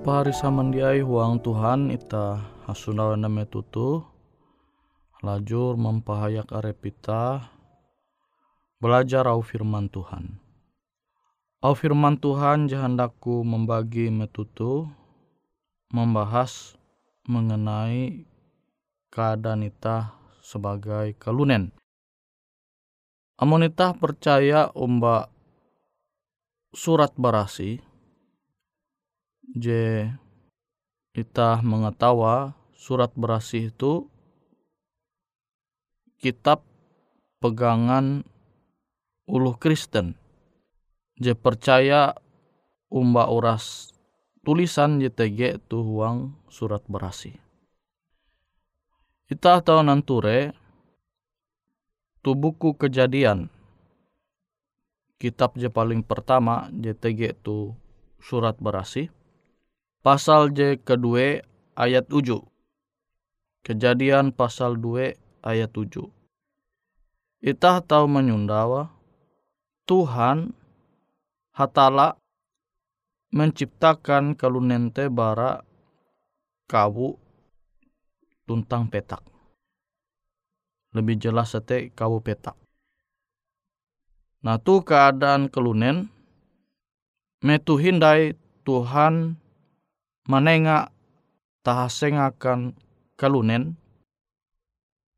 Shalom pahari samandiai huang Tuhan ita hasunau name tutu lajur mempahayak arepita belajar au firman Tuhan. Au firman Tuhan jahandaku membagi metutu membahas mengenai keadaan ita sebagai kalunen. Amonita percaya umba surat barasi je kita mengetawa surat berasi itu kitab pegangan uluh Kristen. Je percaya umba uras tulisan JTG tu huang surat berasi. Kita tahu nanture tu buku kejadian. Kitab je paling pertama JTG tu surat berasi pasal je kedua ayat 7 kejadian pasal 2 ayat 7 Itah tahu menyundawa Tuhan hatala menciptakan kalunente bara kawu tuntang petak. Lebih jelas sate kawu petak. Nah tu keadaan kelunen metu hindai Tuhan menengak tahasengakan kalunen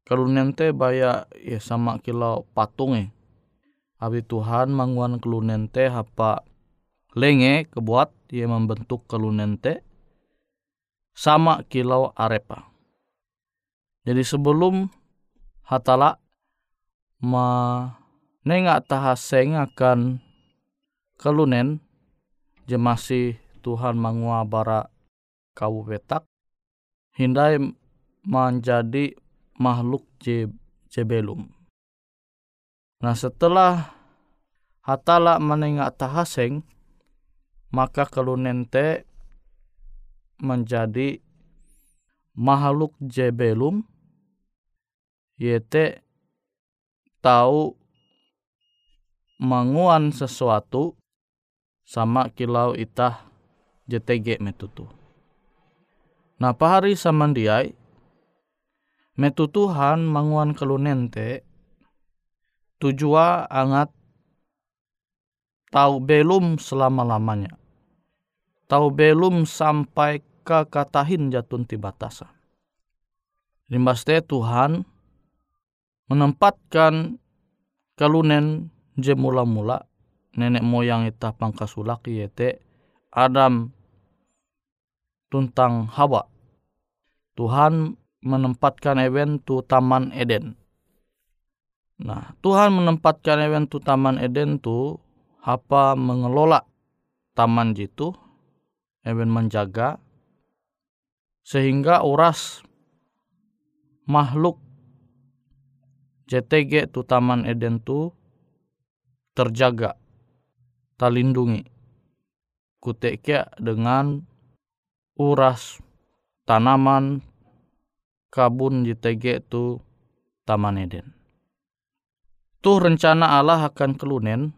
kalunen te baya ya sama kilau patung eh. Abi Tuhan manguan kalunen te hapa lenge kebuat ia membentuk kalunen te sama kilau arepa. Jadi sebelum hatala ma nengak tahaseng akan kalunen jemasi Tuhan mangua bara kau petak hindai menjadi makhluk jebelum. Nah setelah hatala menengak tahaseng maka kalunente menjadi makhluk jebelum yete tahu manguan sesuatu sama kilau itah JTG metutu. Nah pahari samandiai metu Tuhan manguan kelunente tujua angat tahu belum selama-lamanya. Tahu belum sampai ke katahin jatun ti batasa. Limbaste Tuhan menempatkan kalunen je mula-mula nenek moyang ita pangkasulak yete Adam tuntang Hawa. Tuhan menempatkan event tu Taman Eden. Nah, Tuhan menempatkan event tu Taman Eden tu apa mengelola taman jitu, event menjaga sehingga uras makhluk JTG tu Taman Eden tu terjaga, terlindungi. Kutekia dengan uras tanaman kabun JTG tu Taman Eden. Tuh rencana Allah akan kelunen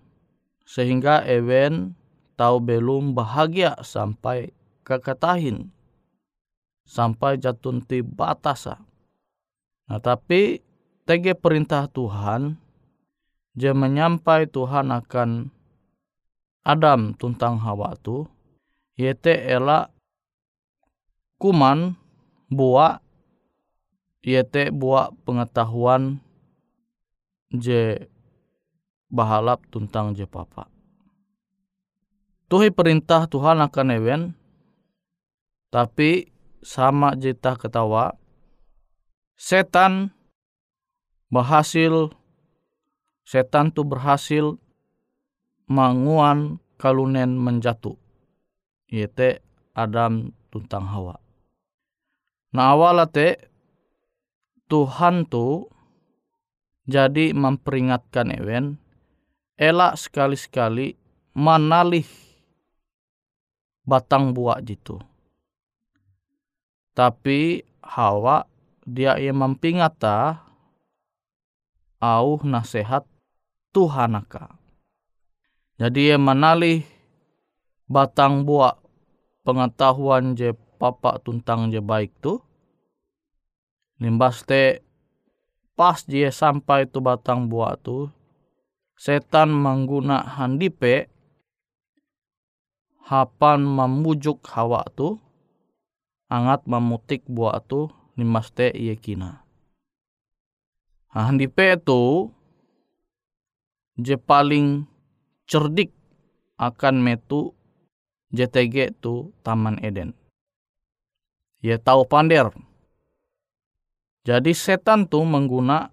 sehingga Ewen tahu belum bahagia sampai kekatahin sampai jatun ti batasa. Nah tapi tege perintah Tuhan dia menyampai Tuhan akan Adam tuntang Hawa tu yete ela kuman buah Yete buat pengetahuan je bahalap tentang je papa. Tuhi perintah Tuhan akan ewen, tapi sama jeta ketawa, setan berhasil, setan tu berhasil manguan kalunen menjatuh. Yete Adam tuntang Hawa. Nah awalate Tuhan tu jadi memperingatkan Ewen elak sekali-sekali manalih batang buah jitu. Tapi Hawa dia yang mempingata au nasihat Tuhan aka. Jadi ia menalih batang buah pengetahuan je papa tuntang je baik tu Limbas te pas dia sampai tu batang buah tu, setan mengguna handipe hapan memujuk hawa tu, angat memutik buah tu nimaste iye kina. Nah, pe tu je paling cerdik akan metu JTG tu Taman Eden. Ia tahu pander. Jadi setan tu mengguna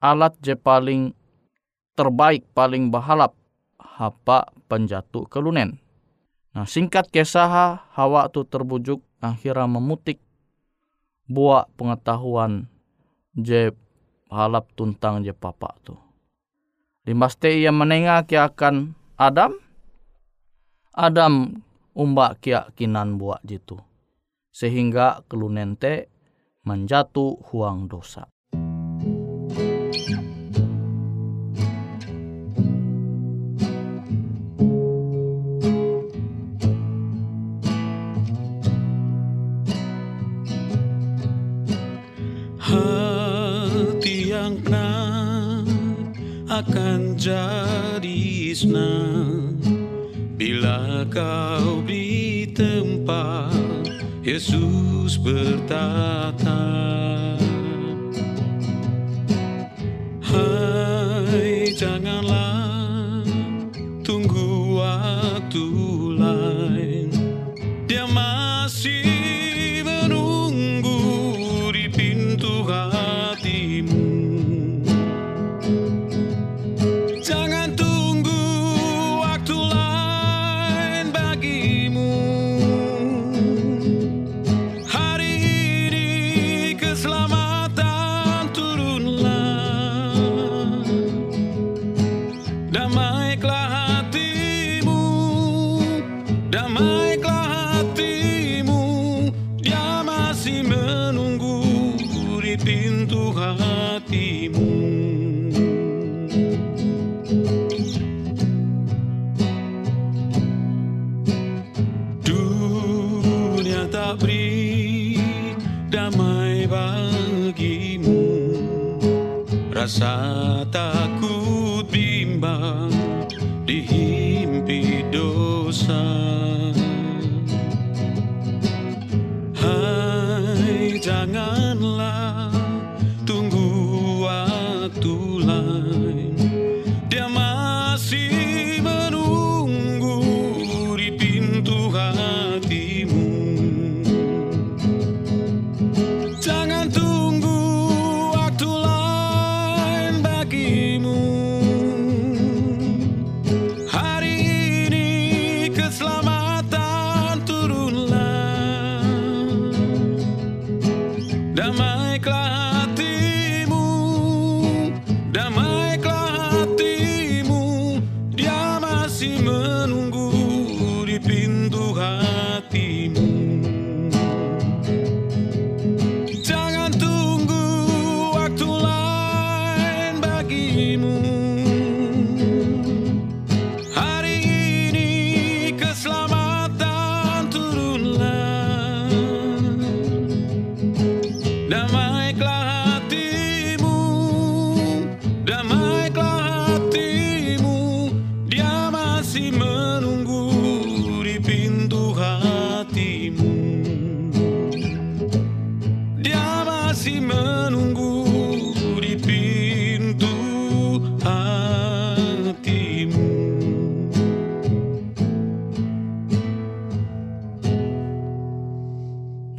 alat je paling terbaik, paling bahalap hapa penjatuh kelunen. Nah singkat kisah Hawa tu terbujuk akhirnya memutik buah pengetahuan je halap tuntang je papa tu. Limaste ia menengah kia akan Adam. Adam umbak kia kinan buat jitu. Sehingga kelunente menjatuh huang dosa. akan jadi senang bila kau di tempat Yesus bertata.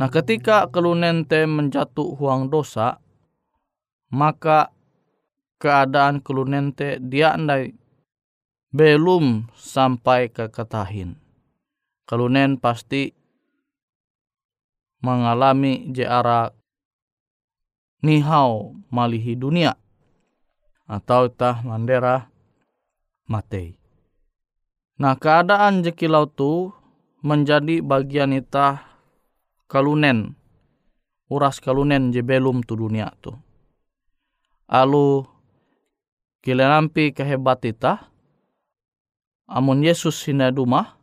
Nah ketika kelunente menjatuh huang dosa, maka keadaan kelunente dia andai belum sampai ke ketahin. Kelunen pasti mengalami jara nihau malihi dunia atau tah mandera matei. Nah keadaan jekilau tu menjadi bagian itah kalunen uras kalunen je belum tu dunia tu. Alu kilenampi kehebat ita amun Yesus hina duma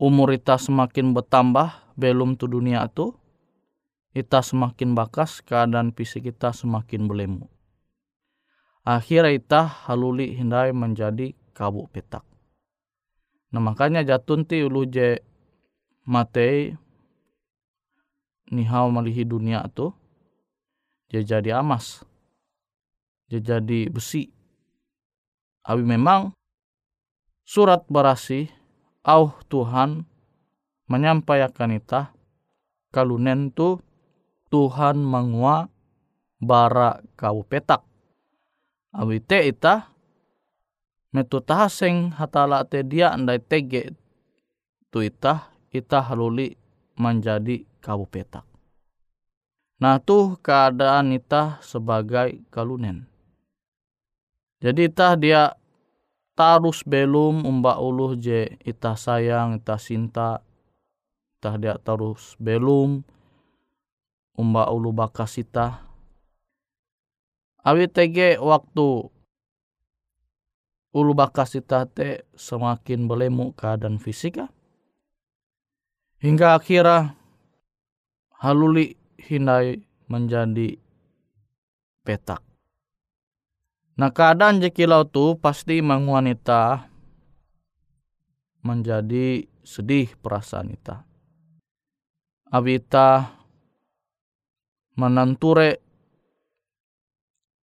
umur ita semakin bertambah belum tu dunia tu ita semakin bakas keadaan fisik kita semakin belemu akhirnya ita haluli hindai menjadi kabuk petak. Nah makanya jatun ti ulu je Matei nihau malihi dunia tu dia jadi amas. Dia jadi besi. Abi memang surat berasi au Tuhan menyampaikan ita kalunen tu Tuhan mangua bara kau petak. Abi te ita metu tahaseng hatala te dia andai tege tu ita ita haluli menjadi kau petak. Nah tuh keadaan ita sebagai kalunen. Jadi ita dia tarus belum umba uluh je ita sayang, ita cinta, ita dia tarus belum umba ulu bakas ita. Awi tege waktu ulu bakas ita te semakin belemu keadaan fisika hingga akhirnya haluli hindai menjadi petak. Nah keadaan jekilau tu pasti wanita menjadi sedih perasaan ita. Abita menanture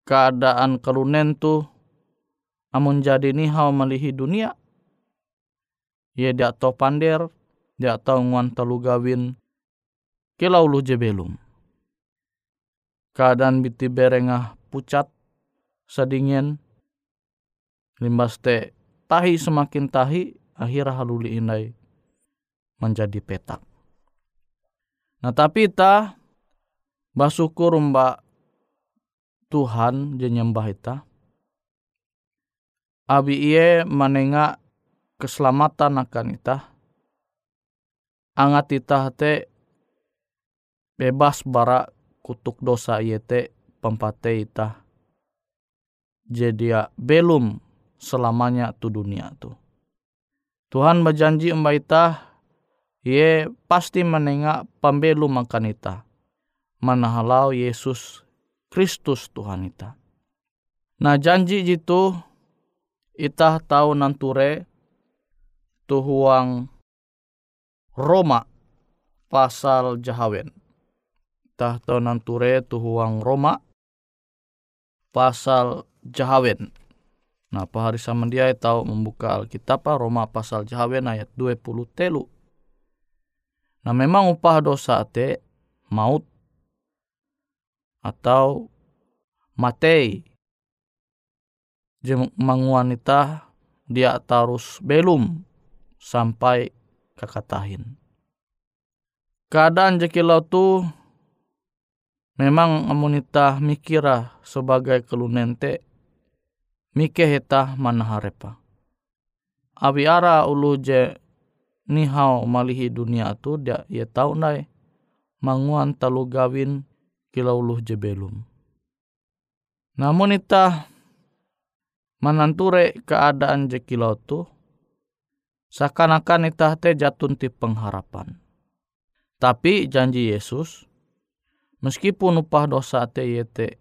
keadaan kelunen tu amun jadi nihau melihi dunia. Ia dia tahu pander dia tahu nguan telu gawin kilau lu je belum. Keadaan biti berengah pucat sedingin limbas te tahi semakin tahi akhirnya haluli indai menjadi petak. Nah tapi ta basukur mbak Tuhan je nyembah ita. Abi iye menengah keselamatan akan ita angat ita te bebas bara kutuk dosa te pempate ita jadi belum selamanya tu dunia tu. Tuhan berjanji mbak ita ye pasti menengak pembelum makan ita mana halau Yesus Kristus Tuhan ita nah janji jitu ita tahu nanture tuhuang Roma pasal jahawen. Tahta nanture tuhuang Roma pasal jahawen. Nah, pahari sama dia tahu membuka Alkitab Roma pasal jahawen ayat 20 telu. Nah, memang upah dosa te maut atau matei. Jemang wanita dia tarus belum sampai kakatahin. Keadaan jekilau tu memang amunita mikira sebagai kelunente mike heta manaharepa. Abi ara ulu je nihau malihi dunia tu dia ia tahu nai manguan talu gawin kilau ulu je belum. Namun ita mananture keadaan jekilau tu Seakan-akan itah te jatun ti pengharapan. Tapi janji Yesus, meskipun upah dosa te yete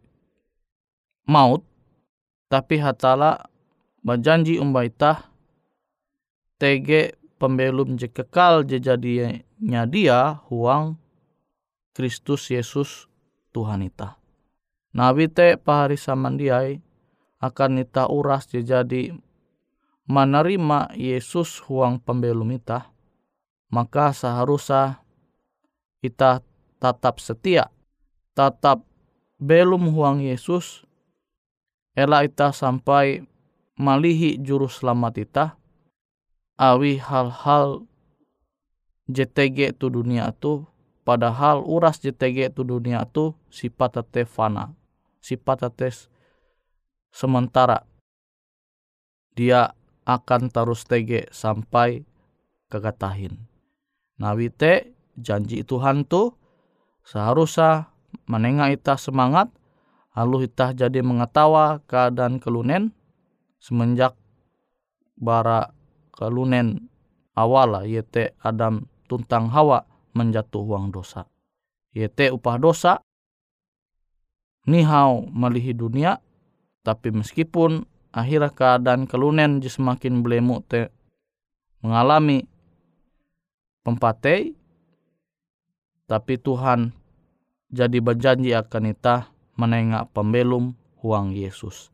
maut, tapi hatala berjanji umba itah tege pembelum je kekal je jadinya dia huang Kristus Yesus Tuhan itah. Nabi te pahari samandiai akan ita uras je jadi menerima Yesus huang pembelum ita, maka seharusnya kita tetap setia, tetap belum huang Yesus, ela ita sampai malihi juru selamat ita, awi hal-hal JTG tu dunia tu, padahal uras JTG tu dunia tu sifat tete fana, sifat tete sementara. Dia akan terus tege sampai kekatahin. Nawite janji Tuhan tu seharusnya menengah ita semangat lalu ita jadi mengetawa keadaan kelunen semenjak bara kelunen awal yete Adam tuntang Hawa menjatuh uang dosa. Yete upah dosa nihau melihi dunia tapi meskipun akhirnya keadaan kelunen je semakin belemu te mengalami pempatei tapi Tuhan jadi berjanji akan ita menengak pembelum huang Yesus.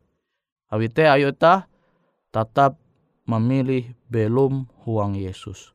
Awite ayo ita tetap memilih belum huang Yesus.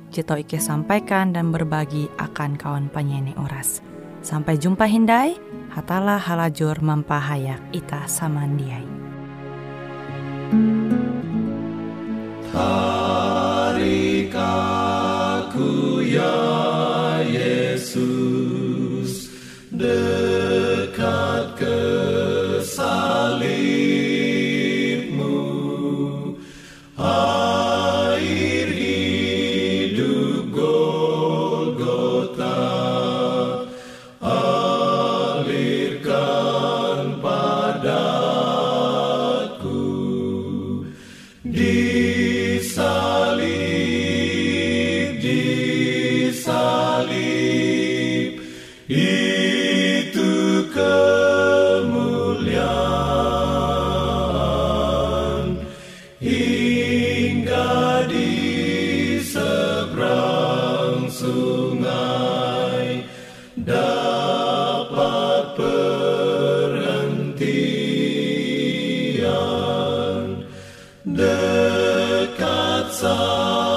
Cito Ike sampaikan dan berbagi akan kawan penyanyi Oras. Sampai jumpa Hindai, hatalah halajur mampahayak ita samandiai. de are.